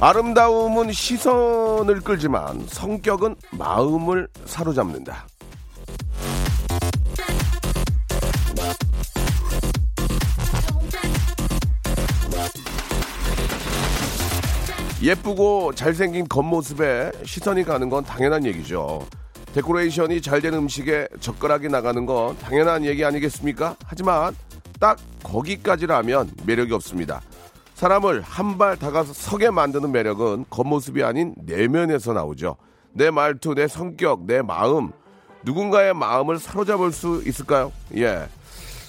아름다움은 시선을 끌지만 성격은 마음을 사로잡는다 예쁘고 잘생긴 겉모습에 시선이 가는 건 당연한 얘기죠. 데코레이션이 잘 된 음식에 젓가락이 나가는 건 당연한 얘기 아니겠습니까? 하지만 딱 거기까지라면 매력이 없습니다. 사람을 한 발 다가서 서게 만드는 매력은 겉모습이 아닌 내면에서 나오죠. 내 말투, 내 성격, 내 마음, 누군가의 마음을 사로잡을 수 있을까요? 예.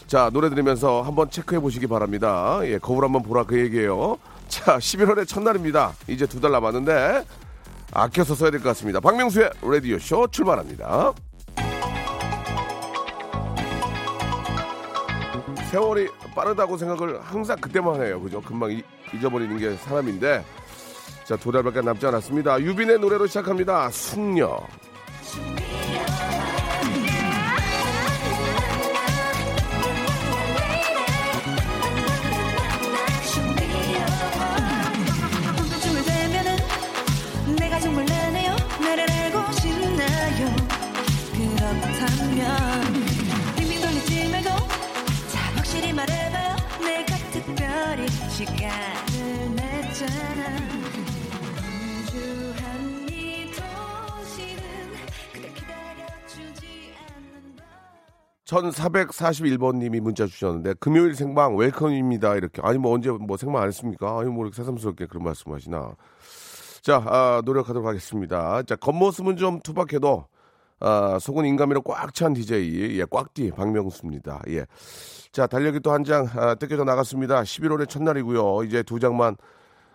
자, 노래 들으면서 한번 체크해 보시기 바랍니다. 예, 거울 한번 보라 그 얘기예요. 자, 11월의 첫날입니다. 이제 두 달 남았는데 아껴서 써야 될 것 같습니다. 박명수의 라디오 쇼 출발합니다. 세월이 빠르다고 생각을 항상 그때만 해요. 그죠? 금방 이- 잊어버리는 게 사람인데. 자, 두 달밖에 남지 않았습니다. 유빈의 노래로 시작합니다. 숙녀. 시간을 냈잖아 분주한 이 도시는 그댈 기다려주지 않는다 1441번님이 문자 주셨는데 금요일 생방 웰컴입니다 이렇게 아니 뭐 언제 뭐 생방 안 했습니까? 아니 뭐 이렇게 새삼스럽게 그런 말씀하시나? 자 아, 노력하도록 하겠습니다. 자 겉모습은 좀 투박해도 아, 속은 인감이로 꽉 찬 DJ 예 꽉띠 박명수입니다. 예. 자 달력이 또 한 장 아, 뜯겨져 나갔습니다. 11월의 첫날이고요. 이제 두 장만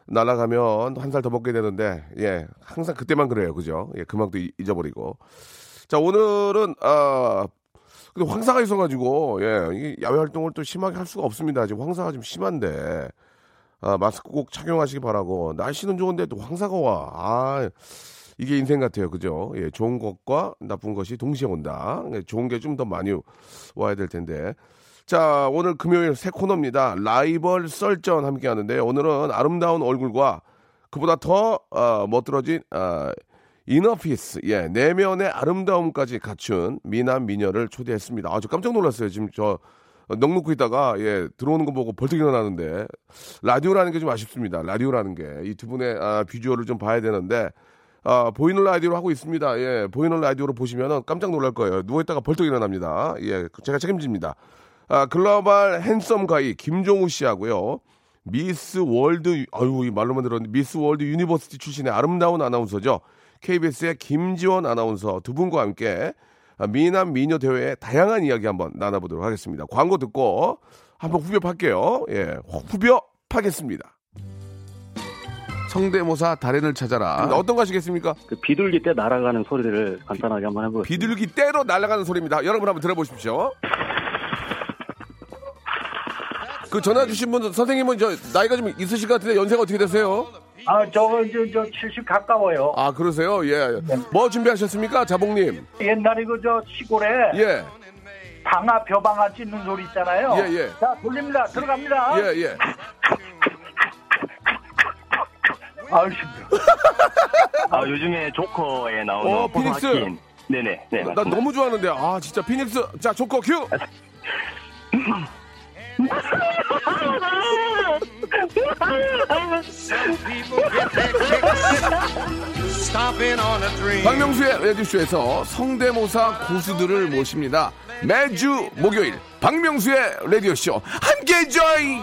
날아가면 한 살 더 먹게 되는데 예 항상 그때만 그래요 그죠? 예 금방 또 잊- 잊어버리고 자 오늘은 아 근데 황사가 있어가지고 예 야외 활동을 또 심하게 할 수가 없습니다. 지금 황사가 좀 심한데 아, 마스크 꼭 착용하시기 바라고 날씨는 좋은데 또 황사가 와. 아 이게 인생 같아요, 그죠? 예, 좋은 것과 나쁜 것이 동시에 온다. 예, 좋은 게 좀 더 많이 와야 될 텐데. 자, 오늘 금요일 새 코너입니다. 라이벌 썰전 함께 하는데 오늘은 아름다운 얼굴과 그보다 더 어, 멋들어진 어, 이너피스, 예, 내면의 아름다움까지 갖춘 미남 미녀를 초대했습니다. 아, 저 깜짝 놀랐어요. 지금 저넋 놓고 있다가 예 들어오는 거 보고 벌떡 일어나는데 라디오라는 게 좀 아쉽습니다. 라디오라는 게 이 두 분의 아, 비주얼을 좀 봐야 되는데 아, 보이는 라디오로 하고 있습니다. 예, 보이는 라디오로 보시면은 깜짝 놀랄 거예요. 누워 있다가 벌떡 일어납니다. 예, 제가 책임집니다. 아, 글로벌 handsome guy 김종우 씨하고요. 미스 월드 아유 이 말로만 들었는데 미스 월드 유니버시티 출신의 아름다운 아나운서죠. KBS의 김지원 아나운서 두 분과 함께 아, 미남 미녀 대회의 다양한 이야기 한번 나눠보도록 하겠습니다. 광고 듣고 한번 후벼 팔게요. 예, 후벼 파겠습니다. 성대모사 달인을 찾아라. 어떤 거 하시겠습니까? 그 비둘기 떼 날아가는 소리를 간단하게 한번 해보겠습니다. 비둘기 떼로 날아가는 소리입니다. 여러분 한번 들어보십시오. 그 전화 주신 분 선생님은 저 나이가 좀 있으실 것 같은데 연세가 어떻게 되세요? 아, 저거 저, 저70 가까워요. 아 그러세요? 예. 뭐 준비하셨습니까, 자봉님? 옛날에 그 저 시골에 예, 방아 벼방아 찢는 소리 있잖아요. 예, 예. 자, 돌립니다. 들어갑니다. 예, 예. 아유, 힘들어. 아, 요즘에 조커에 나오는 어, 피닉스. 호소아킨. 네네, 네, 나 맞습니다. 너무 좋아하는데 아 진짜 피닉스 자 조커 큐. 박명수의 라디오쇼에서 성대모사 고수들을 모십니다. 매주 목요일 박명수의 라디오쇼 함께 join.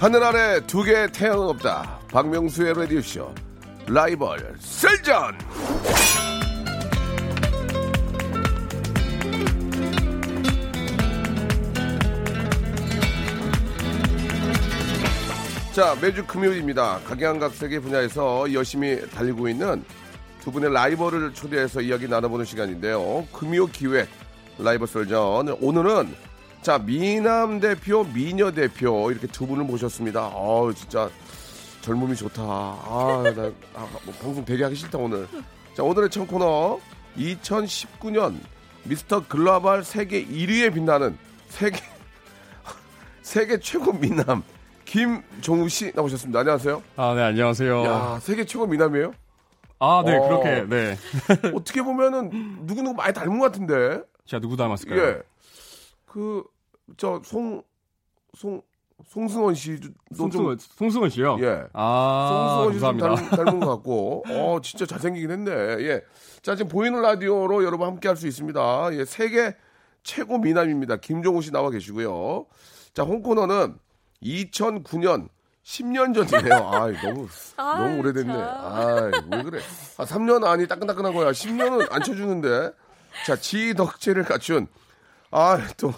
하늘 아래 두 개의 태양은 없다. 박명수의 라디오쇼. 라이벌 셀전! 자, 매주 금요일입니다. 각양각색의 분야에서 열심히 달리고 있는 두 분의 라이벌을 초대해서 이야기 나눠보는 시간인데요. 금요 기획 라이벌 썰전. 오늘은 자, 미남 대표, 미녀 대표 이렇게 두 분을 모셨습니다. 어우, 진짜 젊음이 좋다. 아, 나 아, 뭐 방송 되게 하기 싫다 오늘. 자, 오늘의 첫 코너 2019년 미스터 글로벌 세계 1위에 빛나는 세계 세계 최고 미남 김종우 씨 나오셨습니다. 안녕하세요. 아, 네, 안녕하세요. 야, 세계 최고 미남이에요? 아, 네, 어. 그렇게, 네. 어떻게 보면은 누구누구 많이 닮은 것 같은데. 제가 누구 닮았을까요? 예. 그, 저, 송, 송, 송승헌 씨도 좀. 송승헌, 송승헌 씨요? 예. 아, 송승헌 씨좀 감사합니다. 닮, 닮은 것 같고, 어, 진짜 잘생기긴 했네. 예. 자, 지금 보이는 라디오로 여러분 함께 할 수 있습니다. 예, 세계 최고 미남입니다. 김종우 씨 나와 계시고요. 자, 홍코너는 2009년 10년 전이에요. 아이, 너무, 너무 오래됐네. 아이, 왜 그래. 아, 3년 아니, 따끈따끈한 거야. 10년은 안 쳐주는데. 자, 지덕체를 갖춘, 아, 또,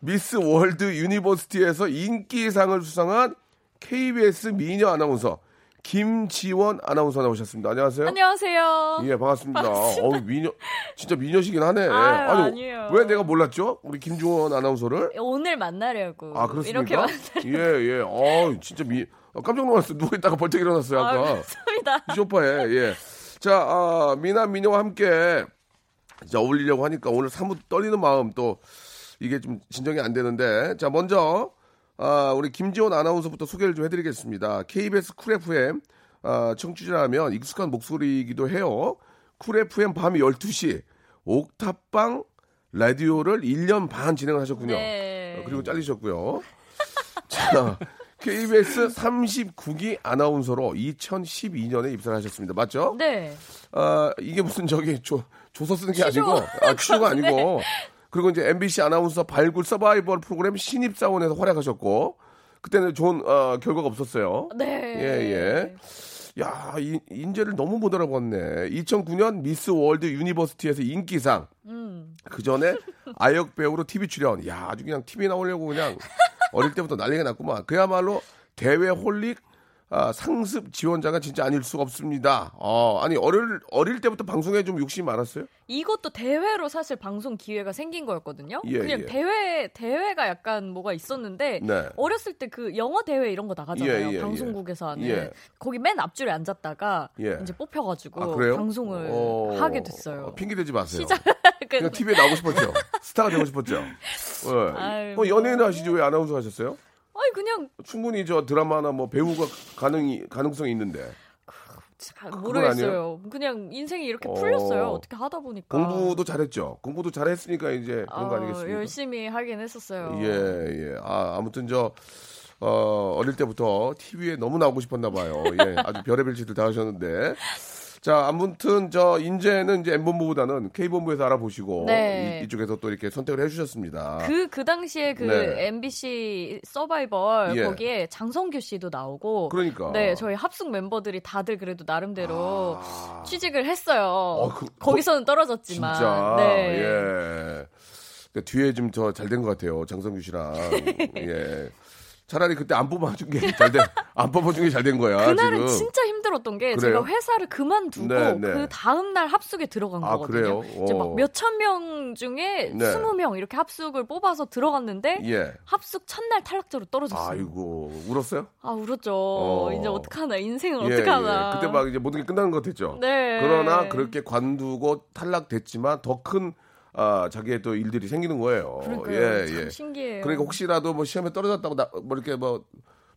미스 월드 유니버시티에서 인기상을 수상한 KBS 미녀 아나운서, 김지원 아나운서 나오셨습니다. 안녕하세요. 안녕하세요. 예, 반갑습니다. 어우, 미녀, 진짜 미녀시긴 하네. 아유, 아니, 아니에요. 왜 내가 몰랐죠? 우리 김지원 아나운서를? 오늘 만나려고. 아, 그렇습니까? 이렇게 만 예, 예. 어, 진짜 미, 어, 깜짝 놀랐어요. 누워있다가 벌떡 일어났어요, 아, 아까. 감사합니다. 쇼파에, 예. 자, 아, 미남, 미녀와 함께 자, 어울리려고 하니까 오늘 사뭇 떨리는 마음 또 이게 좀 진정이 안 되는데. 자, 먼저, 아, 우리 김지원 아나운서부터 소개를 좀 해드리겠습니다. KBS 쿨 FM, 아, 청취자라면 익숙한 목소리이기도 해요. 쿨 FM 밤 12시, 옥탑방 라디오를 1년 반 진행을 하셨군요. 네. 어, 그리고 잘리셨고요. 자, KBS 39기 아나운서로 2012년에 입사를 하셨습니다. 맞죠? 네. 아, 이게 무슨 저기 조, 조서 쓰는 게 취조. 아니고, 아, 취조가 아니고. 그리고 이제 MBC 아나운서 발굴 서바이벌 프로그램 신입 사원에서 활약하셨고, 그때는 좋은 어, 결과가 없었어요. 네. 예, 예. 야, 이, 인재를 너무 못 알아봤네. 2009년 미스 월드 유니버시티에서 인기상. 음. 그 전에 아역 배우로 TV 출연. 야, 아주 그냥 TV 나오려고 그냥 어릴 때부터 난리가 났구만. 그야말로 대외 홀릭 아, 상습 지원자가 진짜 아닐 수가 없습니다. 어, 아니 어릴 어릴 때부터 방송에 좀 욕심이 많았어요? 이것도 대회로 사실 방송 기회가 생긴 거였거든요. 예, 그냥 예. 대회 대회가 약간 뭐가 있었는데 네. 어렸을 때 그 영어 대회 이런 거 나가잖아요. 예, 예, 방송국에서 하는 예. 거기 맨 앞줄에 앉았다가 예. 이제 뽑혀가지고 아? 방송을 어, 하게 됐어요. 어, 핑계 대지 마세요. 시작. 그냥 TV에 나오고 싶었죠. 스타가 되고 싶었죠. 예. 아유, 어, 연예인 하시죠? 왜 아나운서 하셨어요? 그냥 충분히 저 드라마나 뭐 배우가 가능이 가능성이 있는데 잘 그건 모르겠어요. 그냥 인생이 이렇게 어. 풀렸어요. 어 떻게 하다 보니까. 공부도 잘했죠. 공부도 잘했으니까 이제 그런 거 어, 아니겠습니까? 열심히 하긴 했었어요. 예, 예. 아, 아무튼 저, 어, 어릴 때부터 TV에 너무 나오고 싶었나 봐요. 예, 아주 별의별 짓을 다 하셨는데. 자, 아무튼 저, 인제는 이제 M본부보다는 K본부에서 알아보시고, 네. 이, 쪽에서또 이렇게 선택을 해주셨습니다. 그, 그 당시에 그 네. MBC 서바이벌 예. 거기에 장성규 씨도 나오고. 그러니까. 네, 저희 합숙 멤버들이 다들 그래도 나름대로 아. 취직을 했어요. 그- 거기서는 떨어졌지만. 진짜. 네. 예. 그러니까 뒤에 좀 더 잘 된 것 같아요. 장성규 씨랑. 예. 차라리 그때 안 뽑아준 게 잘 된, 안 뽑아준 게 잘 된 거야. 그날은 지금. 진짜 힘들었던 게 그래요? 제가 회사를 그만두고 네, 네. 그 다음 날 합숙에 들어간 아, 거거든요. 그래요? 이제 어. 막 몇천 명 중에 네. 스무 명 이렇게 합숙을 뽑아서 들어갔는데 예. 합숙 첫날 탈락자로 떨어졌어요. 아이고, 울었어요? 아 울었죠. 어. 이제 어떡하나 인생을 예, 어떡하나. 예. 그때 막 이제 모든 게 끝나는 것 같았죠. 네. 그러나 그렇게 관두고 탈락됐지만 더큰 아, 자기의 또 일들이 생기는 거예요. 그러니까요. 예, 참 예. 신기해요. 그러니까 혹시라도 뭐 시험에 떨어졌다고 나, 뭐 이렇게 뭐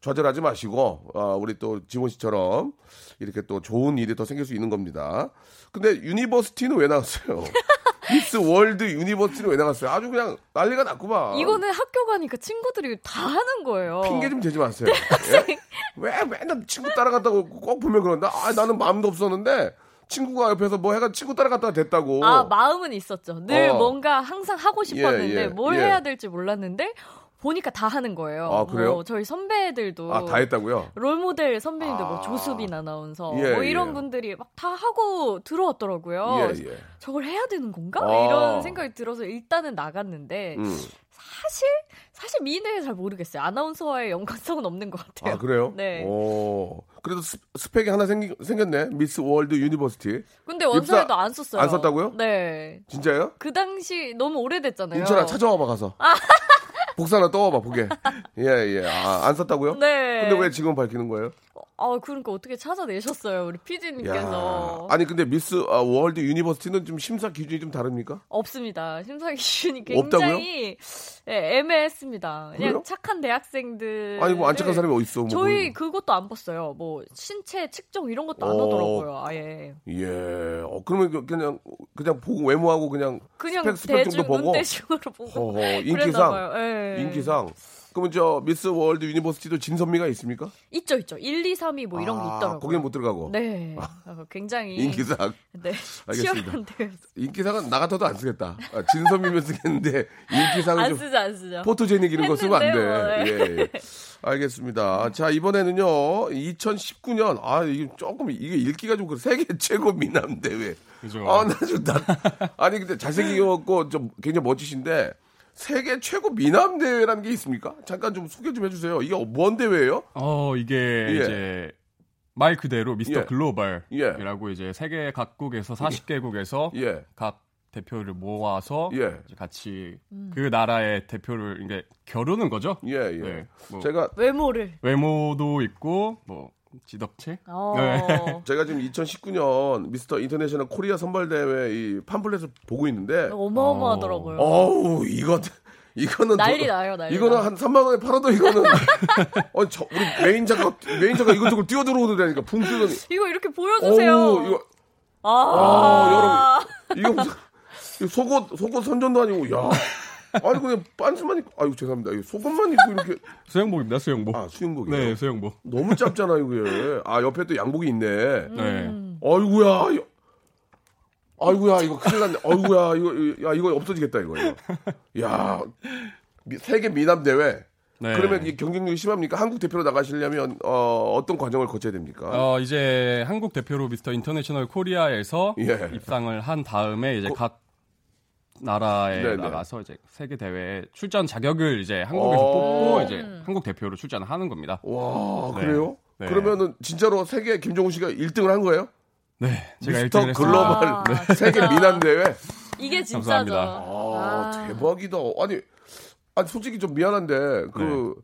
좌절하지 마시고 어, 우리 또 지원 씨처럼 이렇게 또 좋은 일이 더 생길 수 있는 겁니다. 근데 유니버시티는 왜 나왔어요? 미스 월드 유니버시티는 왜 나갔어요? 아주 그냥 난리가 났구만. 이거는 학교 가니까 친구들이 다 하는 거예요. 핑계 좀 대지 마세요. 예? 왜 맨날 친구 따라갔다고 꼭 보면 그런다? 아, 나는 마음도 없었는데 친구가 옆에서 뭐 해가 친구 따라갔다가 됐다고. 아 마음은 있었죠. 늘 어. 뭔가 항상 하고 싶었는데 예, 예, 뭘 예. 해야 될지 몰랐는데 보니까 다 하는 거예요. 아, 그래요? 뭐 저희 선배들도 아, 다 했다고요? 롤모델 선배님들 아. 뭐 조수빈 아나운서 예, 뭐 이런 예. 분들이 막 다 하고 들어왔더라고요. 예, 예. 저걸 해야 되는 건가? 아. 이런 생각이 들어서 일단은 나갔는데 음. 사실 사실 미인에 잘 모르겠어요. 아나운서와의 연관성은 없는 것 같아요. 아, 그래요? 네. 오. 그래도 스, 스펙이 하나 생기, 생겼네. 미스 월드 유니버시티. 근데 원서에도 안 썼어요. 안 썼다고요? 네. 진짜요? 그 당시 너무 오래됐잖아요. 인천아 찾아와봐 가서. 복사 하나 떠와봐 보게. 예 예. 아, 안 썼다고요? 네. 근데 왜 지금 밝히는 거예요? 아, 그러니까 어떻게 찾아내셨어요, 우리 PD님께서. 아니 근데 미스 아, 월드 유니버시티는 좀 심사 기준이 좀 다릅니까? 없습니다. 심사 기준이? 굉장히 예, 애매했습니다. 그냥 그래요? 착한 대학생들. 아니 뭐 안 착한 사람이 어디 있어? 뭐 저희 그걸. 그것도 안 봤어요. 뭐 신체 측정 이런 것도 안 어. 하더라고요. 아예. 예. 어, 그러면 그- 그냥 그냥 보고 외모하고 그냥 그냥 스펙, 스펙 대중 정도 보고 눈대중으로 보고. 허허, 인기상. 예. 인기상. 그러면 저 미스 월드 유니버시티도 진선미가 있습니까? 있죠, 있죠. 1, 2, 3위 뭐 이런 게 아, 있더라고요. 거기는 못 들어가고. 네. 어, 굉장히 인기상. 네. 알겠습니다. 인기상은 나 같아도 안 쓰겠다. 아, 진선미면 쓰겠는데 인기상은 안좀 쓰죠, 안 쓰죠. 포토제닉 이런 거 쓰면 안 돼. 했는데요, 네. 예, 예. 알겠습니다. 자, 이번에는요, 2019년, 아, 이게 조금, 이게 읽기가 좀, 그래. 세계 최고 미남 대회. 그죠. 아, 나 좀, 나, 아니, 근데 잘생기고 좀 굉장히 멋지신데, 세계 최고 미남 대회라는 게 있습니까? 잠깐 좀 소개 좀 해주세요. 이게 뭔 대회예요? 어, 이게 예. 이제 말 그대로 미스터 예. 글로벌이라고 이제 세계 각국에서 40개국에서 예. 각 대표를 모아서 예. 이제 같이 음. 그 나라의 대표를 이게 겨루는 거죠. 예, 예. 네, 뭐 제가, 외모를. 외모도 있고 뭐 지덕체. 어. 네. 제가 지금 2019년 미스터 인터내셔널 코리아 선발대회 이 팜플렛을 보고 있는데, 어마어마하더라고요. 어우, 이거, 이거는. 난리 도- 나요, 난리 이거는 나. 한 3만 원에 팔아도 이거는. 어, 저, 우리 메인 작가, 메인 작가 이것저것 뛰어 들어오더라니까, 붕 뜨더니. 이거 이렇게 보여 주세요. 어우, 이거, 아, 아, 여러분. 이거 무슨, 이거 속옷, 속옷 선전도 아니고, 야. 아니, 그냥 빤스만 입고, 아이고, 죄송합니다. 속옷만 입고 이렇게. 수영복입니다. 수영복. 아, 수영복이요? 네, 수영복. 너무 짧잖아요, 이게. 아, 옆에 또 양복이 있네. 네. 아이고야. 이거- 아이고야, 이거 큰일 났네. 아이고야, 이거, 야, 이거 없어지겠다, 이거. 이거. 야, 미- 세계 미남 대회. 네. 그러면 이 경쟁률이 심합니까? 한국 대표로 나가시려면 어, 어떤 과정을 거쳐야 됩니까? 어, 이제 한국 대표로 미스터 인터내셔널 코리아에서 예. 입상을 한 다음에 이제 각 나라에 네네. 나가서 이제 세계 대회 출전 자격을 이제 한국에서 오. 뽑고 이제 한국 대표로 출전하는 겁니다. 와, 네. 그래요? 네. 그러면은 진짜로 세계 김종훈 씨가 1등을 한 거예요? 네, 제가 미스터 1등을 했습니다. 글로벌 아, 세계 진짜. 미남 대회. 이게 진짜죠. 감사합니다. 아, 대박이다. 아니, 아니 솔직히 좀 미안한데 그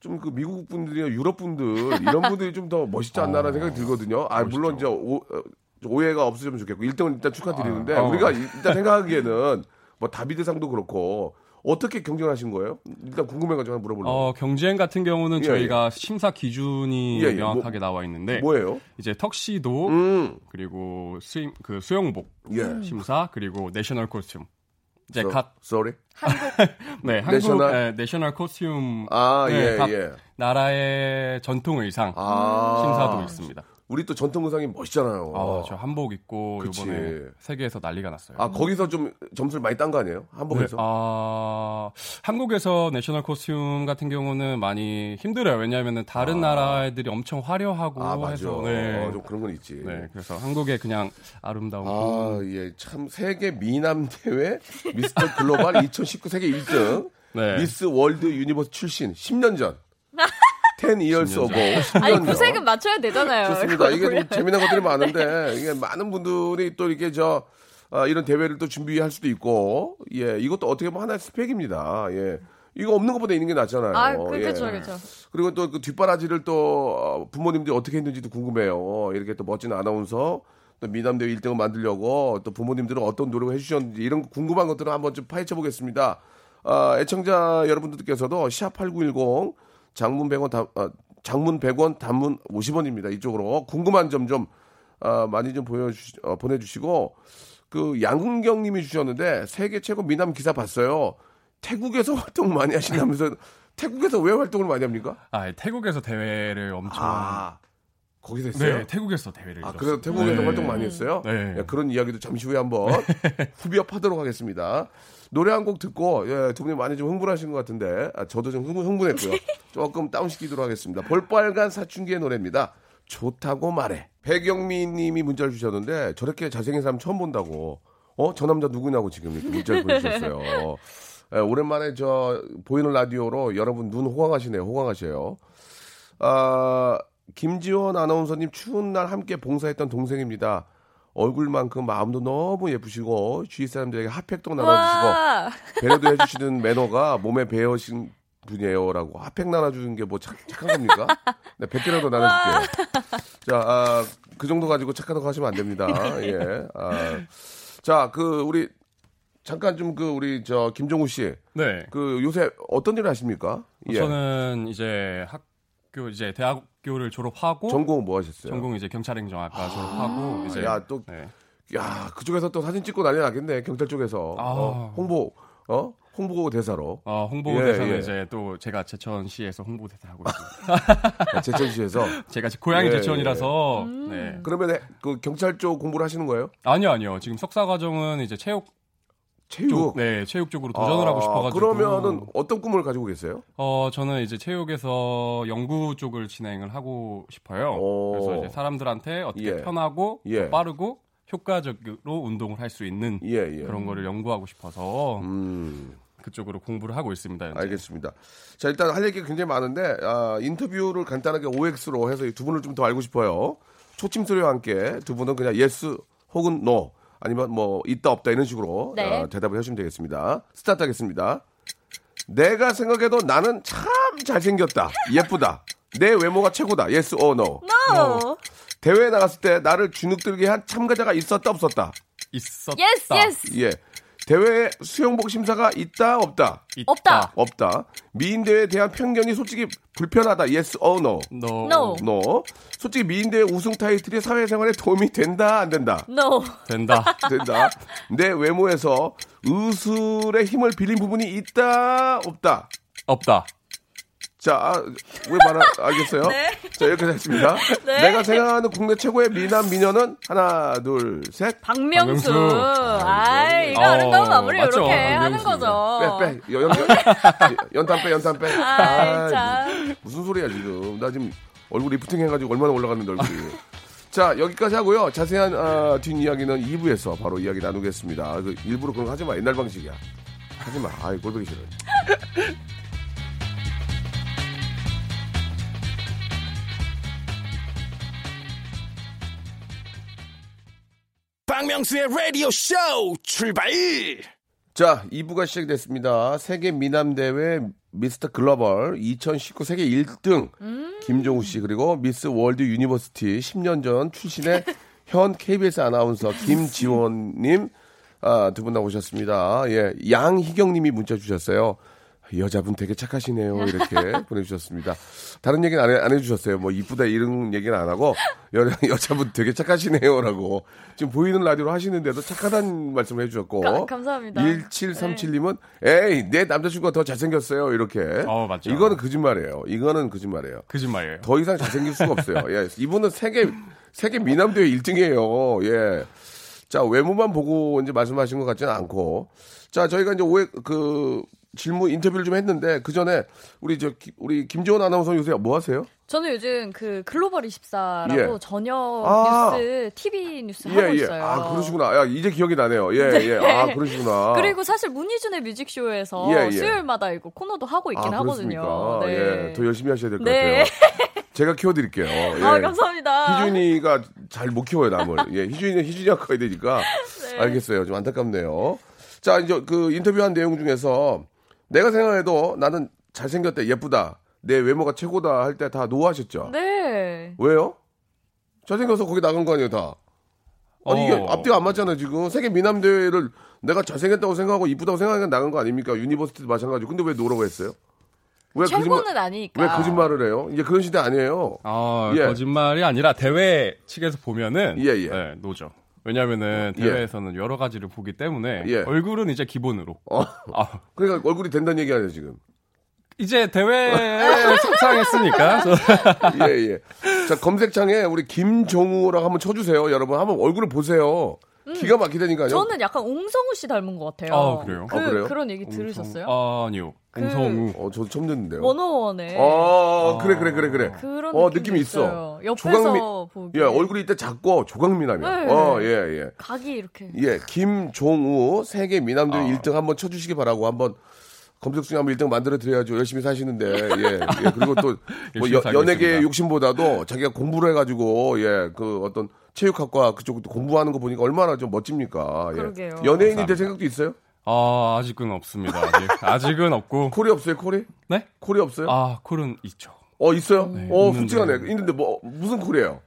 좀 그 미국 분들이나 유럽 분들 이런 분들이 좀 더 멋있지 않나라는 생각이 들거든요. 아 물론 이제 오, 어, 오해가 없으면 좋겠고 1등은 일단 축하드리는데 아, 어. 우리가 이- 일단 생각하기에는 뭐 다비드상도 그렇고 어떻게 경쟁하신 거예요? 일단 궁금해가지고 하나 물어보려고. 어, 경쟁 같은 경우는 예, 저희가 심사 기준이 예, 예. 명확하게 나와 있는데 뭐예요? 이제 턱시도 음, 그리고 swim 그 수영복 예. 심사 그리고 national costume 이제 So- 각 sorry. 네, 한국 national? 네, national costume 아, 네, 예, 각 예. 나라의 전통 의상 아. 심사도 있습니다. 우리 또 전통 의상이 멋있잖아요. 아, 저 한복 입고 그치. 이번에 세계에서 난리가 났어요. 아, 거기서 좀 점수를 많이 딴 거 아니에요? 한복에서? 네, 아, 한국에서 national costume 같은 경우는 많이 힘들어요. 왜냐하면 다른 나라들이 엄청 화려하고 아, 맞아. 해서 네. 어, 좀 그런 건 있지. 네, 그래서 한국의 그냥 아름다운 아, 예. 참, 세계 미남 대회 미스터 글로벌 2019 세계 1등. 네. 미스 월드 유니버스 출신 10년 전. 10 years 10년 ago. 전. 10년 아니 전. 구색은 맞춰야 되잖아요. 좋습니다. 이게 좀 재미난 것들이 많은데, 이게 많은 분들이 또 이렇게 저, 아, 이런 대회를 또 준비할 수도 있고, 예, 이것도 어떻게 보면 하나의 스펙입니다. 예. 이거 없는 것보다 있는 게 낫잖아요. 아, 예. 그렇죠, 그렇죠. 그리고 또 그 뒷바라지를 또 어, 부모님들이 어떻게 했는지도 궁금해요. 이렇게 또 멋진 아나운서, 또 미남대회 1등을 만들려고 또 부모님들은 어떤 노력을 해주셨는지 이런 궁금한 것들을 한번 좀 파헤쳐 보겠습니다. 아, 애청자 여러분들께서도 샵8910 장문 100원 다, 아, 장문 100원 단문 50원입니다. 이쪽으로 궁금한 점 좀 아, 많이 좀 보여주 어, 보내주시고 그 양은경님이 주셨는데 세계 최고 미남 기사 봤어요. 태국에서 활동 많이 하신다면서 태국에서 왜 활동을 많이 합니까? 아, 태국에서 대회를 엄청. 아 거기서 했어요. 네, 태국에서 대회를. 아. 그래서 태국에서 네. 활동 많이 했어요? 네. 예, 그런 이야기도 잠시 후에 한번 후비업 하도록 하겠습니다. 노래 한 곡 듣고 예, 두 분이 많이 좀 흥분하신 것 같은데 아, 저도 좀 흥분, 흥분 했고요. 조금 다운시키도록 하겠습니다. 볼빨간 사춘기의 노래입니다. 좋다고 말해. 백영미 님이 문자를 주셨는데 저렇게 잘생긴 사람 처음 본다고. 어? 저 남자 누구냐고 지금 이렇게 문자를 보내주셨어요. 예, 오랜만에 저 보이는 라디오로 여러분 눈 호강하시네요. 호강하셔요. 아, 김지원 아나운서님 추운 날 함께 봉사했던 동생입니다. 얼굴만큼 마음도 너무 예쁘시고 주위 사람들에게 핫팩도 나눠주시고 와. 배려도 해주시는 매너가 몸에 배어신 분이에요라고 핫팩 나눠주는 게 뭐 착한 겁니까? 네, 100개라도 나눠줄게요. 자, 아, 그 정도 가지고 착하다고 하시면 안 됩니다. 예. 아, 자, 그 우리 잠깐 좀 그 우리 저 김종우 씨, 네. 그 요새 어떤 일을 하십니까? 예. 저는 이제 학 교 이제 대학교를 졸업하고 전공 뭐 하셨어요? 전공 이제 경찰행정학과 졸업하고 이제 야, 또 네. 야, 그쪽에서 또 사진 찍고 난리 나겠네. 경찰 쪽에서. 아. 어, 홍보, 어? 홍보 대사로. 어, 예, 홍보대사는 예. 이제 또 제가 제천시에서 홍보 대사 하고 있습니다. 제천시에서. 제가 고향이 예, 제천이라서 음. 네. 그러면 그 경찰 쪽 공부를 하시는 거예요? 아니요, 아니요. 지금 석사 과정은 이제 체육 체육. 쪽, 네, 체육 쪽으로 도전을 아, 하고 싶어가지고. 그러면은 어떤 꿈을 가지고 계세요? 어, 저는 이제 체육에서 연구 쪽을 진행을 하고 싶어요. 오. 그래서 이제 사람들한테 어떻게 예. 편하고 예. 더 빠르고 효과적으로 운동을 할 수 있는 예, 예. 그런 거를 연구하고 싶어서 음, 그쪽으로 공부를 하고 있습니다. 현재. 알겠습니다. 자, 일단 할 얘기가 굉장히 많은데, 아, 인터뷰를 간단하게 OX로 해서 이두 분을 좀 더 알고 싶어요. 초침 소리와 함께 두 분은 그냥 yes 혹은 no 아니면 뭐 있다 없다 이런 식으로 네. 어, 대답을 해주시면 되겠습니다. 스타트 하겠습니다. 내가 생각해도 나는 참 잘생겼다. 예쁘다. 내 외모가 최고다. yes or no. No. 대회에 나갔을 때 나를 주눅들게 한 참가자가 있었다 없었다. 있었다. Yes, yes. 예. 대회 수영복 심사가 있다 없다. 있다. 없다. 없다. 미인 대회에 대한 편견이 솔직히 불편하다. Yes or no. No. No. no. 솔직히 미인 대회 우승 타이틀이 사회생활에 도움이 된다 안 된다. No. 된다. 된다. 내 외모에서 의술의 힘을 빌린 부분이 있다 없다. 없다. 자, 아, 왜 말을 알겠어요? 네. 자, 이렇게 됐습니다. 네. 내가 생각하는 국내 최고의 미남 미녀는 하나, 둘, 셋. 박명수. 박명수. 아, 이거 어, 아름다운 마무리 맞죠. 이렇게 하는 박명수. 거죠. 빼, 빼. 연, 연, 연탄 빼, 연탄 빼. 아, 참. 무슨 소리야, 지금. 나 지금 얼굴 리프팅 해가지고 얼마나 올라갔는데, 얼굴이. 자, 여기까지 하고요. 자세한 아, 뒷이야기는 2부에서 바로 이야기 나누겠습니다. 그 일부러 그런 거 하지 마. 옛날 방식이야. 하지 마. 아이, 꼴보기 싫어. 박명수의 라디오 쇼 출발! 자, 2부가 시작됐습니다. 세계 미남 대회 미스터 글로벌 2019 세계 1등 김종우 씨 그리고 미스 월드 유니버시티 10년 전 출신의 현 KBS 아나운서 김지원 님 아, 두 분 나오셨습니다. 예. 양희경 님이 문자 주셨어요. 여자분 되게 착하시네요. 이렇게 보내주셨습니다. 다른 얘기는 안, 해, 안 해주셨어요. 뭐, 이쁘다 이런 얘기는 안 하고, 여, 여자분 되게 착하시네요. 라고. 지금 보이는 라디오로 하시는데도 착하다는 말씀을 해주셨고. 가- 감사합니다. 1737님은, 에이, 내 남자친구가 더 잘생겼어요. 이렇게. 어, 맞죠. 이거는 거짓말이에요. 이거는 거짓말이에요. 거짓말이에요. 더 이상 잘생길 수가 없어요. 예. 이분은 세계, 세계 미남대회 1등이에요. 예. 자, 외모만 보고 이제 말씀하신 것 같지는 않고. 자, 저희가 이제 오해, 그, 질문, 인터뷰를 좀 했는데, 그 전에, 우리 저, 기- 우리 김지원 아나운서 요새 뭐 하세요? 저는 요즘 그 글로벌 24라고 예. 저녁 아. 뉴스, TV 뉴스 하고 있어요. 아, 그러시구나. 야, 이제 기억이 나네요. 예, 예. 아, 그러시구나. 그리고 사실 문희준의 뮤직쇼에서 예, 예. 수요일마다 이거 코너도 하고 있긴 아, 하거든요. 그렇습니까? 네. 예. 더 열심히 하셔야 될것 네. 같아요. 제가 키워드릴게요. 예. 아, 감사합니다. 희준이가 잘 못 키워요, 남을. 예, 희준이는 희준이가 커야 되니까. 네. 알겠어요. 좀 안타깝네요. 자, 이제 그 인터뷰한 내용 중에서 내가 생각해도 나는 잘생겼다, 예쁘다, 내 외모가 최고다 할 때 다 no하셨죠? 네. 왜요? 잘생겨서 거기 나간 거 아니에요, 다? 아니, 이게 어. 앞뒤가 안 맞잖아요, 지금. 세계 미남대회를 내가 잘생겼다고 생각하고 이쁘다고 생각하니까 나간 거 아닙니까? 유니버시티도 마찬가지고. 근데 왜 no라고 했어요? 왜 최고는 거짓말, 아니니까. 왜 거짓말을 해요? 이제 그런 시대 아니에요. 아, 예. 거짓말이 아니라 대회 측에서 보면은 예, 예. 네, 노죠. 왜냐면은 예. 대회에서는 여러 가지를 보기 때문에 예. 얼굴은 이제 기본으로. 어. 아, 그러니까 얼굴이 된다는 얘기 아니에요, 지금. 이제 대회에 속상했으니까 저- 예, 예. 자, 검색창에 우리 김종우라고 한번 쳐주세요. 여러분, 한번 얼굴을 보세요. 기가 막히다니까요. 음. 저는 약간 옹성우 씨 닮은 것 같아요. 아, 그래요? 그, 아, 그래요? 런 얘기 들으셨어요? 아, 아니요. 그- 옹성우. 어, 저도 처음 듣는데요. 원어원에 어, 그래, 그래, 그래, 그래. 그런 어, 느낌이 느낌이 있어. 있어요. 옆에서 보기 예, 얼굴이 이때 작고 조각미남이야. 네. 어, 예, 예. 각이 이렇게 예, 김종우 세계 미남들 아. 1등 한번 쳐주시기 바라고 한번 검색 중에 한번 1등 만들어 드려야죠. 열심히 사시는데 예, 예. 그리고 또 뭐 열심히 살고 연예계 있습니다. 욕심보다도 자기가 공부를 해가지고 예, 그 어떤 체육학과 그쪽도 공부하는 거 보니까 얼마나 좀 멋집니까. 예. 그러게요. 연예인이 될. 생각도 있어요? 아, 아직은 없습니다. 아직. 아직 은 없고. 콜이 없어요, 콜이? 네? 콜이 없어요? 아, 콜은 있죠. 어 있어요? 네, 어 있는데. 솔직하네. 있는데 뭐 무슨 콜이에요?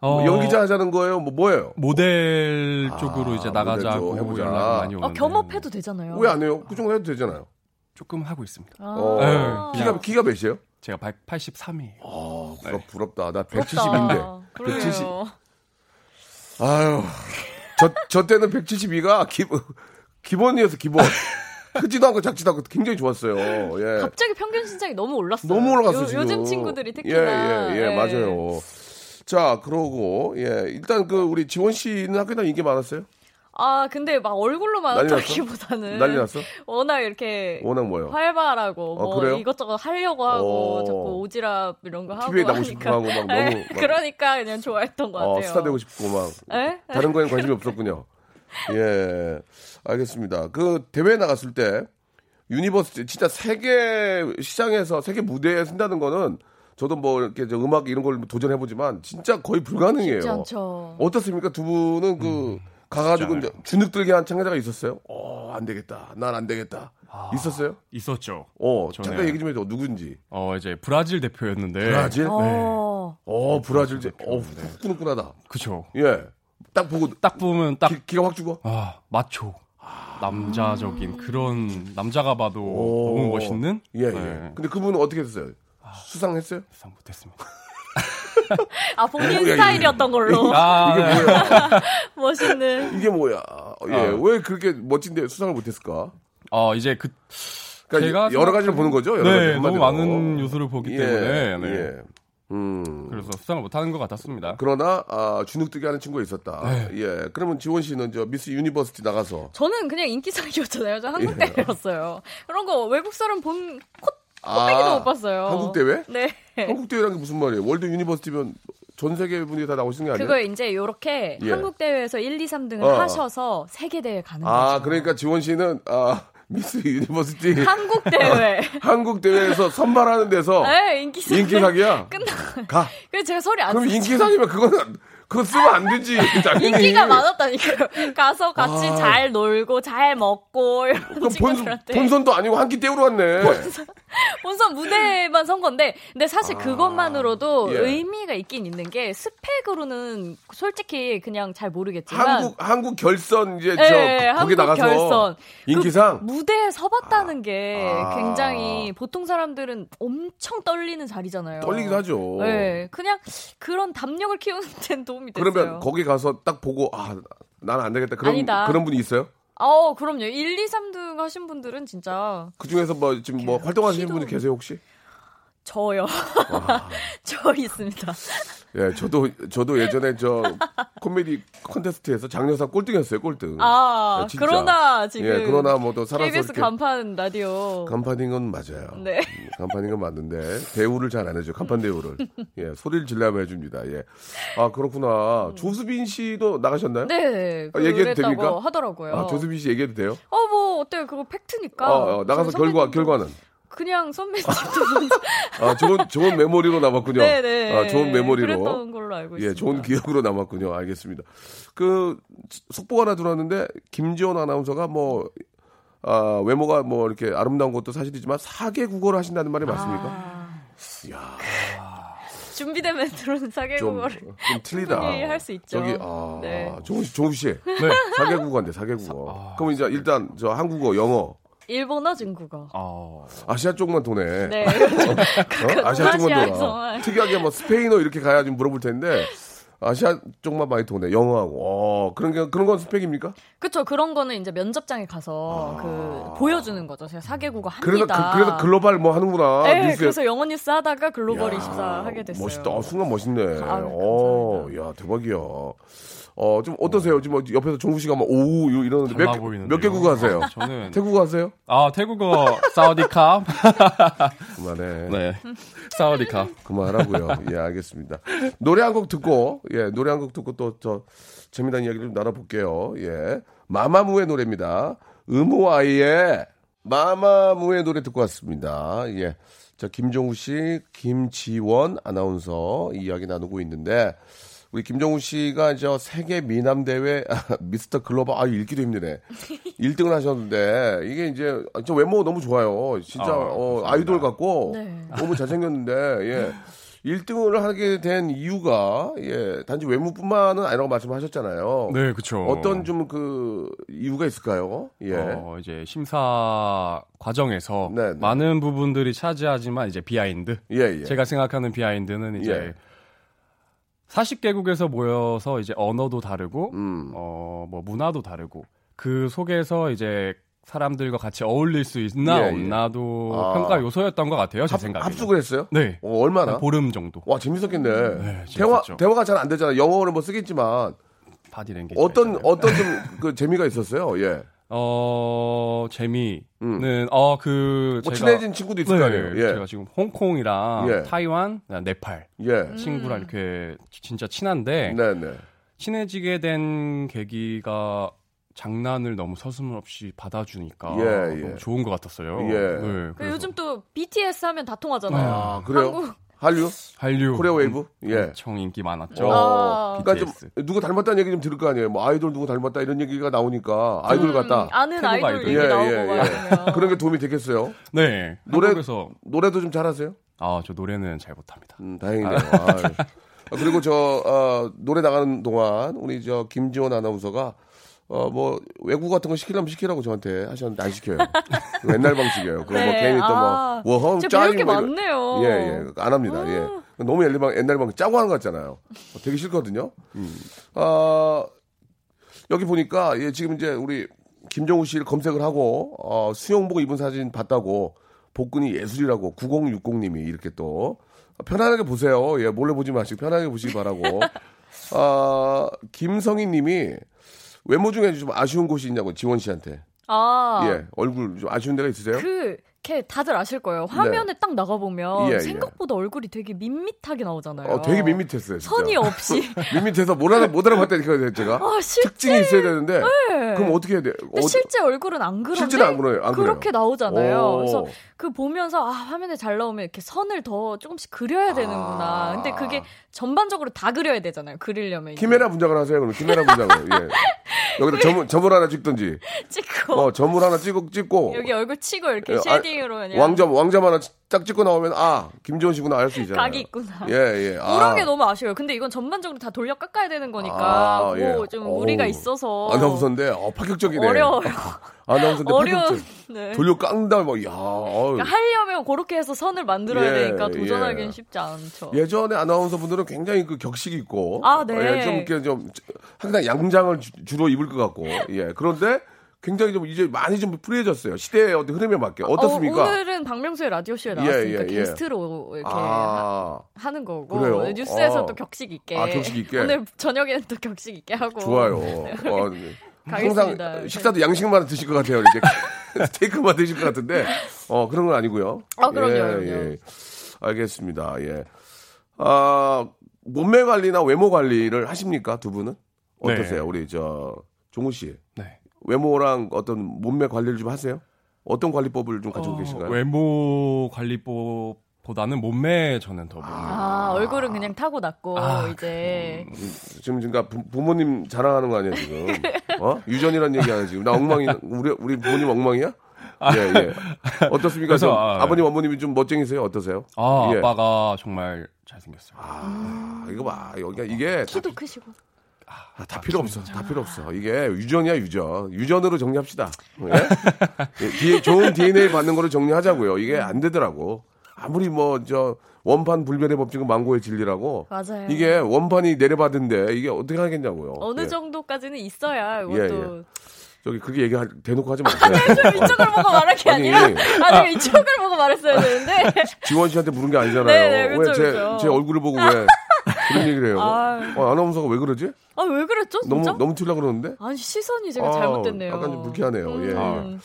어, 뭐 연기자 하자는 거예요? 뭐 뭐예요? 모델 쪽으로 아, 이제 나가자고 쪽 해보자. 연락이 많이 오는데 어, 겸업해도 되잖아요. 왜 안 해요? 그 정도 해도 되잖아요. 조금 하고 있습니다. 아. 어, 네, 키가 키가 몇이에요? 제가 183이에요. 아, 네. 부럽, 부럽다. 나 부럽다. 170인데. 그러게요. 170. 아유, 저, 저 때는 172가 기, 기본이어서 기본. 크지도 않고 작지도 않고 굉장히 좋았어요. 예. 갑자기 평균 신장이 너무 올랐어요. 너무 올라갔어, 요, 지금. 요즘 친구들이 특히나. 예, 예, 예, 네. 맞아요. 자, 그러고, 예. 일단 그, 우리 지원 씨는 학교 다닐 인기 많았어요? 아 근데 막 얼굴로 난리 났어? 많았다기보다는 난리 났어? 워낙 이렇게 워낙 뭐요? 활발하고 어, 뭐 그래요? 이것저것 하려고 하고 어. 자꾸 오지랖 이런 거 하고 TV에 나오고 싶고 막 네, 너무. 막, 그러니까 그냥 좋아했던 것 같아요. 어, 스타 되고 싶고 막. 예? 다른 거에는 관심이 없었군요. 예, 알겠습니다. 그 대회 나갔을 때 유니버스 진짜 세계 시장에서 세계 무대에 선다는 거는 저도 뭐 이렇게 저 음악 이런 걸 도전해 보지만 진짜 거의 불가능해요. 어떻습니까? 두 분은 그 가가지고 이제 주눅 들게 한 참가자가 있었어요? 어, 안 되겠다. 난 안 되겠다. 있었어요? 있었죠. 어, 저는- 잠깐 얘기 좀 해줘. 누군지. 어, 이제 브라질 대표였는데. 브라질? 어. 어, 브라질. 어, 대표인데. 후끈후끈하다. 그쵸. 예. 딱 보고 딱 보면 딱, 기, 기가 확 죽어. 아, 마초. 남자적인 그런 남자가 봐도 오. 너무 멋있는? 예, 예. 네, 근데 그분은 어떻게 됐어요? 수상했어요? 수상 못했습니다. 아 본인 스타일이었던 걸로 아, 이게 네. 뭐야? 멋있는. 이게 뭐야? 예, 아. 왜 그렇게 멋진데 수상을 못했을까? 어, 이제 그, 그러니까 제가 여러 가지를 보는 거죠. 여러 가지 네, 너무 한마디로. 많은 요소를 보기 예, 때문에. 네. 예. 음. 그래서 수상을 못하는 것 같았습니다. 그러나 아, 주눅 들게 하는 친구가 있었다. 네. 예. 그러면 지원 씨는 저 미스 유니버시티 나가서 저는 그냥 인기상이었잖아요. 저 한국 예. 대회였어요. 그런 거 외국 사람 본 코, 아, 코빼기도 못 봤어요. 한국 대회? 네. 한국 대회란 게 무슨 말이에요? 월드 유니버시티면 전 세계 분이 다 나오시는 게 아니에요? 그거 이제 요렇게 예. 한국 대회에서 1, 2, 3등을 어. 하셔서 세계 대회 가는 아, 거죠. 그러니까 지원 씨는 아, 미스 유니버시티 한국 대회. 한국 대회에서 선발하는 데서 네, 인기상. 인기상이야? 끝나. 가. 그래서 제가 소리 안 그럼. 인기상이면 그거는 그거 쓰면 안 되지. 당연히. 인기가 많았다니까요. 가서 같이 아. 잘 놀고 잘 먹고 이런 친구들한테 본선 도 아니고 한 끼 때우러 갔네. 본선 무대만 선 건데 근데 사실 그것만으로도 예. 의미가 있긴 있는 게 스펙으로는 솔직히 그냥 잘 모르겠지만 한국 한국 결선 이제 예, 저 거기 나가서 결선. 인기상 그 무대에 서봤다는 게 아. 굉장히 보통 사람들은 엄청 떨리는 자리잖아요. 떨리기도 하죠. 네, 그냥 그런 담력을 키우는 데는 도움이 됐어요. 그러면 거기 가서 딱 보고 아 나는 안 되겠다. 그런 아니다. 그런 분이 있어요? 어, 그럼요. 1, 2, 3등 하신 분들은 진짜 그 중에서 뭐 지금 뭐 활동하시는 키도- 분이 계세요 혹시? 저요. 저 있습니다. 예, 저도 저도 예전에 저 코미디 콘테스트에서 장려상 꼴등했어요, 꼴등. 아, 예. 그러나 지금 예, 그러나 뭐또 살아서 KBS 간판 라디오 간판인 건 맞아요. 네. 음, 간판인 건 맞는데 대우를 잘 안 해줘. 간판 대우를. 예, 소리를 질러야 해줍니다. 예. 아 그렇구나. 조수빈 씨도 나가셨나요? 네, 아, 얘기해도 됩니까? 하더라고요. 아 조수빈 씨 얘기해도 돼요? 어, 뭐 어때요? 그거 팩트니까. 어, 어, 나가서 결과 결과는 그냥 선배님도 아 좋은 좋은 메모리로 남았군요. 네네. 아 좋은 메모리로. 그랬던 걸로 알고 있습니다. 예, 좋은 기억으로 남았군요. 알겠습니다. 그 속보가 하나 들어왔는데 김지원 아나운서가 뭐 아, 외모가 뭐 이렇게 아름다운 것도 사실이지만 사개 국어를 하신다는 말이 맞습니까? 아, 이야, 준비되면 들어오는 좀, 사개국어를 좀 틀리다. 할수 있죠. 저기 아, 네. 종우 씨, 종우 씨. 네. 사개 국어인데 사개 국어. 아, 그럼 이제 일단 저 한국어, 영어 일본어, 중국어. 어, 아시아 쪽만 도네. 네. 어? 아시아 쪽만. 돌아. 특이하게 뭐 스페인어 이렇게 가야지 물어볼 텐데 아시아 쪽만 많이 도네. 영어하고. 어, 그런 게 그런 건 스펙입니까? 그쵸. 그런 거는 이제 면접장에 가서 그 보여주는 거죠. 제가 사개국어 아. 그래서 합니다. 그, 래서 글로벌 뭐 하는구나. 네, 뉴스에. 그래서 영어 뉴스 하다가 글로벌 야, 24 하게 됐어요. 멋있다. 어, 순간 멋있네. 아유, 어, 야, 대박이야. 어, 좀 어떠세요? 지금 옆에서 종구 씨가 막 오우 이러는데 달라 몇, 보이는데요. 몇 개국 하세요? 저는 태국어 하세요? 아 태국어 사우디캅. 그만해. 네, 사우디캅. 그만하고요. 예, 알겠습니다. 노래 한 곡 듣고, 예, 노래 한 곡 듣고 또 저 재미난 이야기를 좀 나눠 볼게요. 예. 마마무의 노래입니다. 음호아이의 마마무의 노래 듣고 왔습니다. 예. 자, 김종우 씨, 김지원 아나운서 이야기 나누고 있는데, 우리 김종우 씨가 저 세계 미남 대회 미스터 글로벌 아 읽기도 힘드네 1등을 하셨는데 이게 이제 저 외모 너무 좋아요 진짜 아, 어. 아이돌 같고 네. 너무 잘생겼는데 예 1등을 하게 된 이유가 예 단지 외모뿐만은 아니라고 말씀하셨잖아요. 네, 그쵸. 어떤 좀 그 이유가 있을까요? 예. 어, 이제 심사 과정에서 네, 네. 많은 부분들이 차지하지만 이제 behind. 예, 예. 제가 생각하는 behind는 이제 예. 40개국에서 모여서 이제 언어도 다르고 음. 어뭐 문화도 다르고 그 속에서 이제 사람들과 같이 어울릴 수 있나 예, 예. 없나도 아. 평가 요소였던 것 같아요. 제 합, 생각에. 합숙을 했어요? 네. 어, 얼마나? 한 보름 정도. 와 재밌었겠네. 네, 대화. 대화가 잘 안 되잖아. 영어를 뭐 쓰겠지만 body language. 어떤 어떤 좀 그 재미가 있었어요. 예. 어 재미는 음. 어그 뭐 친해진 친구도 있을 거 아니에요. 예. 제가 지금 홍콩이랑 예. 타이완, 네팔 예. 친구랑 이렇게 진짜 친한데 네, 네. 친해지게 된 계기가 장난을 너무 서슴없이 받아주니까 예, 예. 너무 좋은 것 같았어요. 예. 네, 그 그래서 요즘 또 BTS 하면 다 통하잖아요. 아, 그래요? 한국 한류? 한류 코리아 웨이브? 예. 엄청 인기 많았죠. 어, 아. 그러니까 좀. 누구 닮았다는 얘기 좀 들을 거 아니에요. 뭐 아이돌 누구 닮았다 이런 얘기가 나오니까 아이돌 같다. 음, 아는 태국 아이돌 아이돌. 얘기 예, 나오고 예, 막 예. 이러면. 그런 게 도움이 되겠어요. 네. 노래- 한국에서 노래도 좀 잘하세요? 아 저 노래는 잘 못합니다. 음, 다행이네요. 아유. 아, 그리고 저 어, 노래 나가는 동안 우리 저 김지원 아나운서가 어 뭐 외국 같은 거 시키려면 시키라고 저한테 하셨는데 안 시켜요. 옛날 방식이에요. 그거 뭐 네. 괜히 아, 또뭐 워험 진짜 배울 게뭐 많네요. 예, 예. 안 합니다. 예. 너무 옛날 방, 옛날 방 짜고 하는 것 같잖아요. 어, 되게 싫거든요. 아, 여기 보니까, 예, 지금 이제 우리 김정우 씨를 검색을 하고, 어, 수영복 입은 사진 봤다고, 복근이 예술이라고 9060님이 이렇게 또, 편안하게 보세요. 예, 몰래 보지 마시고 편하게 보시기 바라고. 아, 김성희 님이 외모 중에 좀 아쉬운 곳이 있냐고, 지원 씨한테. 아, 예, 얼굴 좀 아쉬운 데가 있으세요? 그, 걔 다들 아실 거예요. 화면에 딱 나가 보면 예, 예. 생각보다 얼굴이 되게 밋밋하게 나오잖아요. 어, 되게 밋밋했어요. 진짜. 선이 없이. 밋밋해서 못 알아 못 알아봤다니까요, 제가. 아, 실제. 특징이 있어야 되는데. 네. 그럼 어떻게 해야 돼? 어, 실제 얼굴은 안 그런데 실제는 안 그래요, 안 그렇게 그래요. 나오잖아요. 오. 그래서 그 보면서 아 화면에 잘 나오면 이렇게 선을 더 조금씩 그려야 되는구나. 아. 근데 그게 전반적으로 다 그려야 되잖아요. 그리려면 키메라 분장을 하세요, 그럼 키메라 분장을. 예. 여기다 점을, 점을 하나 찍든지. 찍고 어, 점을 하나 찍고, 찍고. 여기 얼굴 치고 이렇게 예, shading으로 그냥 왕점, 왕점 하나 딱 찍고 나오면, 아, 김지원 씨구나 알 수 있잖아요. 각이 있구나. 예, 예. 그런 아. 게 너무 아쉬워요. 근데 이건 전반적으로 다 돌려 깎아야 되는 거니까 아, 뭐 예. 좀 어우. 무리가 있어서 아나운서인데, 어, 파격적이네. 어려워요. 아나운서인데 어려운 파격적. 네. 돌려 깡다, 뭐, 야. 그러니까 하려면 그렇게 해서 선을 만들어야 예, 되니까 도전하기는 예. 쉽지 않죠. 예전에 아나운서 분들은 굉장히 그 격식이 있고. 아, 네. 예, 좀 이렇게 좀, 항상 양장을 주, 주로 입을 것 같고. 예. 그런데 굉장히 좀 이제 많이 좀 프리해졌어요. 시대의 어떤 흐름에 맞게. 어떻습니까? 어, 오늘은 박명수의 라디오 쇼에 예, 나왔으니까 예, 예. 게스트로 이렇게 아, 하, 는 거고 그래요? 뉴스에서 아. 또 격식 있게 아, 격식 있게? 오늘 저녁에는 또 격식 있게 하고 좋아요. 어, 네. 가겠습니다. 항상 식사도 양식만 드실 것 같아요. 이렇게 스테이크만 드실 것 같은데, 어 그런 건 아니고요. 아, 그럼요, 예, 그럼요. 예. 알겠습니다. 예. 아 몸매 관리나 외모 관리를 하십니까 두 분은? 어떠세요? 네. 우리 저 종우 씨 네. 외모랑 어떤 몸매 관리를 좀 하세요? 어떤 관리법을 좀 가지고 어, 계신가요? 외모 관리법 보다는 몸매 저는 더. 아 얼굴은 그냥 타고 났고 아, 이제 지금 그러니까 부, 부모님 자랑하는 거 아니야 지금? 어 유전이란 얘기 아니야 지금? 나 엉망이 우리 우리 부모님 엉망이야? 예 예. 어떻습니까? 그래서, 좀 아, 아버님 어머님이 좀 멋쟁이세요? 어떠세요? 아, 예. 아빠가 정말 잘생겼어요. 아, 이거 봐 여기가 이게 키도 크시고 아, 다 필요 없어. 다 필요 없어. 이게 유전이야, 유전. 유전으로 정리합시다. 예? 예, 좋은 DNA 받는 거로 정리하자고요. 이게 안 되더라고. 아무리 뭐, 저, 원판 불변의 법칙은 망고의 진리라고. 맞아요. 이게 원판이 내려받은데 이게 어떻게 하겠냐고요. 어느 예. 정도까지는 있어야 예, 이것도 저기 그렇게 얘기 대놓고 하지 마세요. 이쪽을 보고 말할 게 아니, 아니라 아니 이쪽을 보고 말했어야 되는데 지원 씨한테 물은 게 아니잖아요. 네, 네, 그쵸, 왜 제 그쵸. 제 얼굴을 보고 왜 그런 얘기를 해요? 아. 어, 아나운서가 왜 그러지? 아 왜 그랬죠 너무 진짜? 너무 튀려 그러는데? 아니 시선이 제가 아, 잘못됐네요. 약간 좀 불쾌하네요. 예. 음.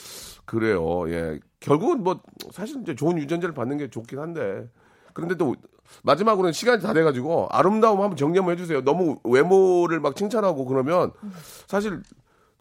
그래요. 예. 결국은 뭐 사실 이제 좋은 유전자를 받는 게 좋긴 한데 그런데 또 마지막으로는 시간이 다 돼가지고 아름다움 한번 정리 한번 해주세요. 너무 외모를 막 칭찬하고 그러면 사실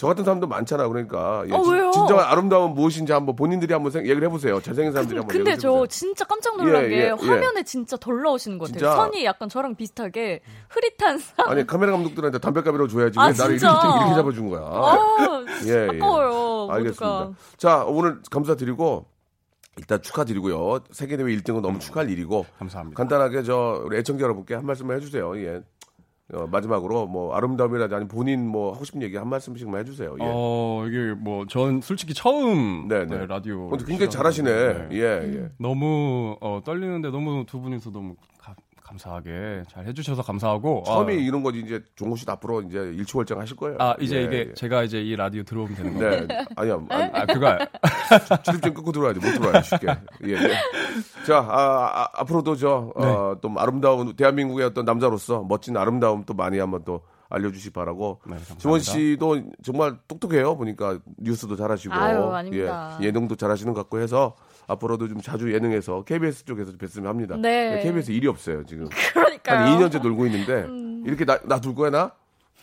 저 같은 사람도 많잖아. 그러니까 예, 어, 진- 왜요? 진 정한 아름다움은 무엇인지 한번 본인들이 한번 생- 얘기를 해보세요. 잘생긴 사람들이 한번 근데 저 해보세요. 진짜 깜짝 놀란 예, 게 예, 예. 화면에 진짜 덜 나오시는 것 같아요. 진짜. 선이 약간 저랑 비슷하게 흐릿한 상. 아니 카메라 감독들한테 담배값이라도 줘야지 아, 왜 나를 이렇게, 진짜? 이렇게 잡아준 거야. 아, 예, 아까워요. 알겠습니다. 모두가. 자, 오늘 감사드리고 일단 축하드리고요. 세계대회 1등은 너무 축하할 일이고 감사합니다. 간단하게 저 우리 애청자 여러분께 한 말씀만 해주세요. 예. 어, 마지막으로 뭐 아름다움이라든지 아니 본인 뭐 하고 싶은 얘기 한 말씀씩만 해주세요. 예. 어, 이게 뭐, 전 솔직히 처음 네, 네. 네, 라디오. 근데 굉장히 잘하시네. 예, 예. 너무 어, 떨리는데 너무 두 분이서 너무 가- 감사하게 잘 해주셔서 감사하고. 처음이 아, 이런 거지 이제 종호 씨도 앞으로 이제 일치월장 하실 거예요. 아, 이제 예, 이게 예. 제가 이제 이 라디오 들어오면 되는 거예요. 네, 아니야, 아니, 아, 그거 출입증 끊고 들어와야지 못 들어와요 쉽게. 예, 예. 자, 아, 아, 앞으로도 저 어, 또 아름다운 대한민국의 어떤 남자로서 멋진 아름다움 또 많이 한번 또 알려주시기 바라고. 네. 지원 씨도 정말 똑똑해요. 보니까 뉴스도 잘하시고, 아유, 아닙니다. 예, 예능도 잘하시는 것 같고 해서 앞으로도 좀 자주 예능에서 KBS 쪽에서 뵀으면 합니다. 네. KBS 일이 없어요 지금. 그러니까요. 한 2년째 놀고 있는데 이렇게 나 놔둘 거야 나?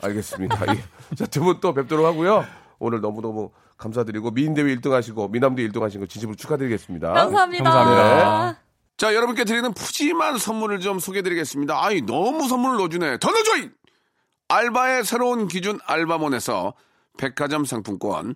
알겠습니다. 예. 자, 두 분 또 뵙도록 하고요. 오늘 너무너무 감사드리고 미인대회 1등 하시고 미남대 1등 하신 거 진심으로 축하드리겠습니다. 감사합니다. 감사합니다. 자, 여러분께 드리는 푸짐한 선물을 좀 소개해 드리겠습니다. 아이, 너무 선물을 넣어주네. 더 넣어줘! 이! 알바의 새로운 기준 알바몬에서 백화점 상품권,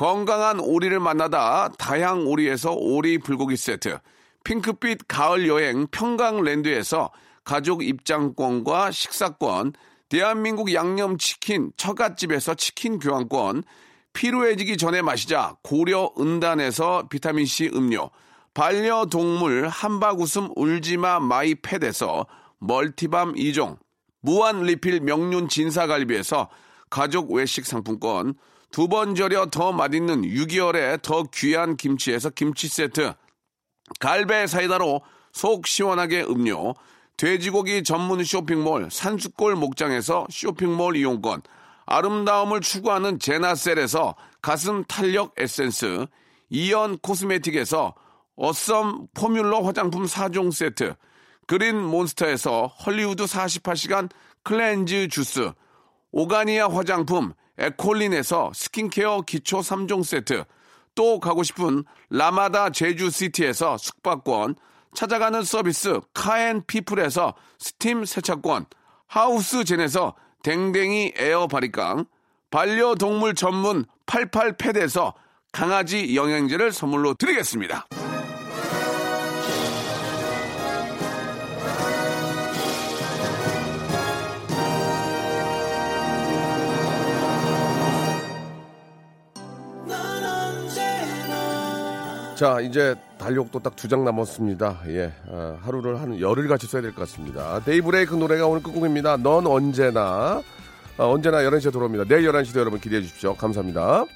건강한 오리를 만나다 다양 오리에서 오리 불고기 세트, 핑크빛 가을 여행 평강랜드에서 가족 입장권과 식사권, 대한민국 양념치킨 처갓집에서 치킨 교환권, 피로해지기 전에 마시자 고려 은단에서 비타민C 음료, 반려동물 한바구음 울지마 마이패드에서 멀티밤 2종, 무한 리필 명륜 진사갈비에서 가족 외식 상품권, 두 번 절여 더 맛있는 6개월에 더 귀한 김치에서 김치 세트, 갈배 사이다로 속 시원하게 음료, 돼지고기 전문 쇼핑몰 산수골 목장에서 쇼핑몰 이용권, 아름다움을 추구하는 제나셀에서 가슴 탄력 에센스, 이연 코스메틱에서 어썸 포뮬러 화장품 4종 세트, 그린 몬스터에서 헐리우드 48시간 cleanse 주스, 오가니아 화장품 에콜린에서 스킨케어 기초 3종 세트, 또 가고 싶은 라마다 제주시티에서 숙박권, 찾아가는 서비스 카앤피플에서 스팀 세차권, 하우스젠에서 댕댕이 에어 바리깡, 반려동물 전문 88패드에서 강아지 영양제를 선물로 드리겠습니다. 자, 이제 달력도 딱 두 장 남았습니다. 예, 아, 하루를 한 열흘 같이 써야 될 것 같습니다. 데이브레이크 노래가 오늘 끝곡입니다. 넌 언제나. 아, 언제나 11시에 돌아옵니다. 내일 11시도 여러분 기대해 주십시오. 감사합니다.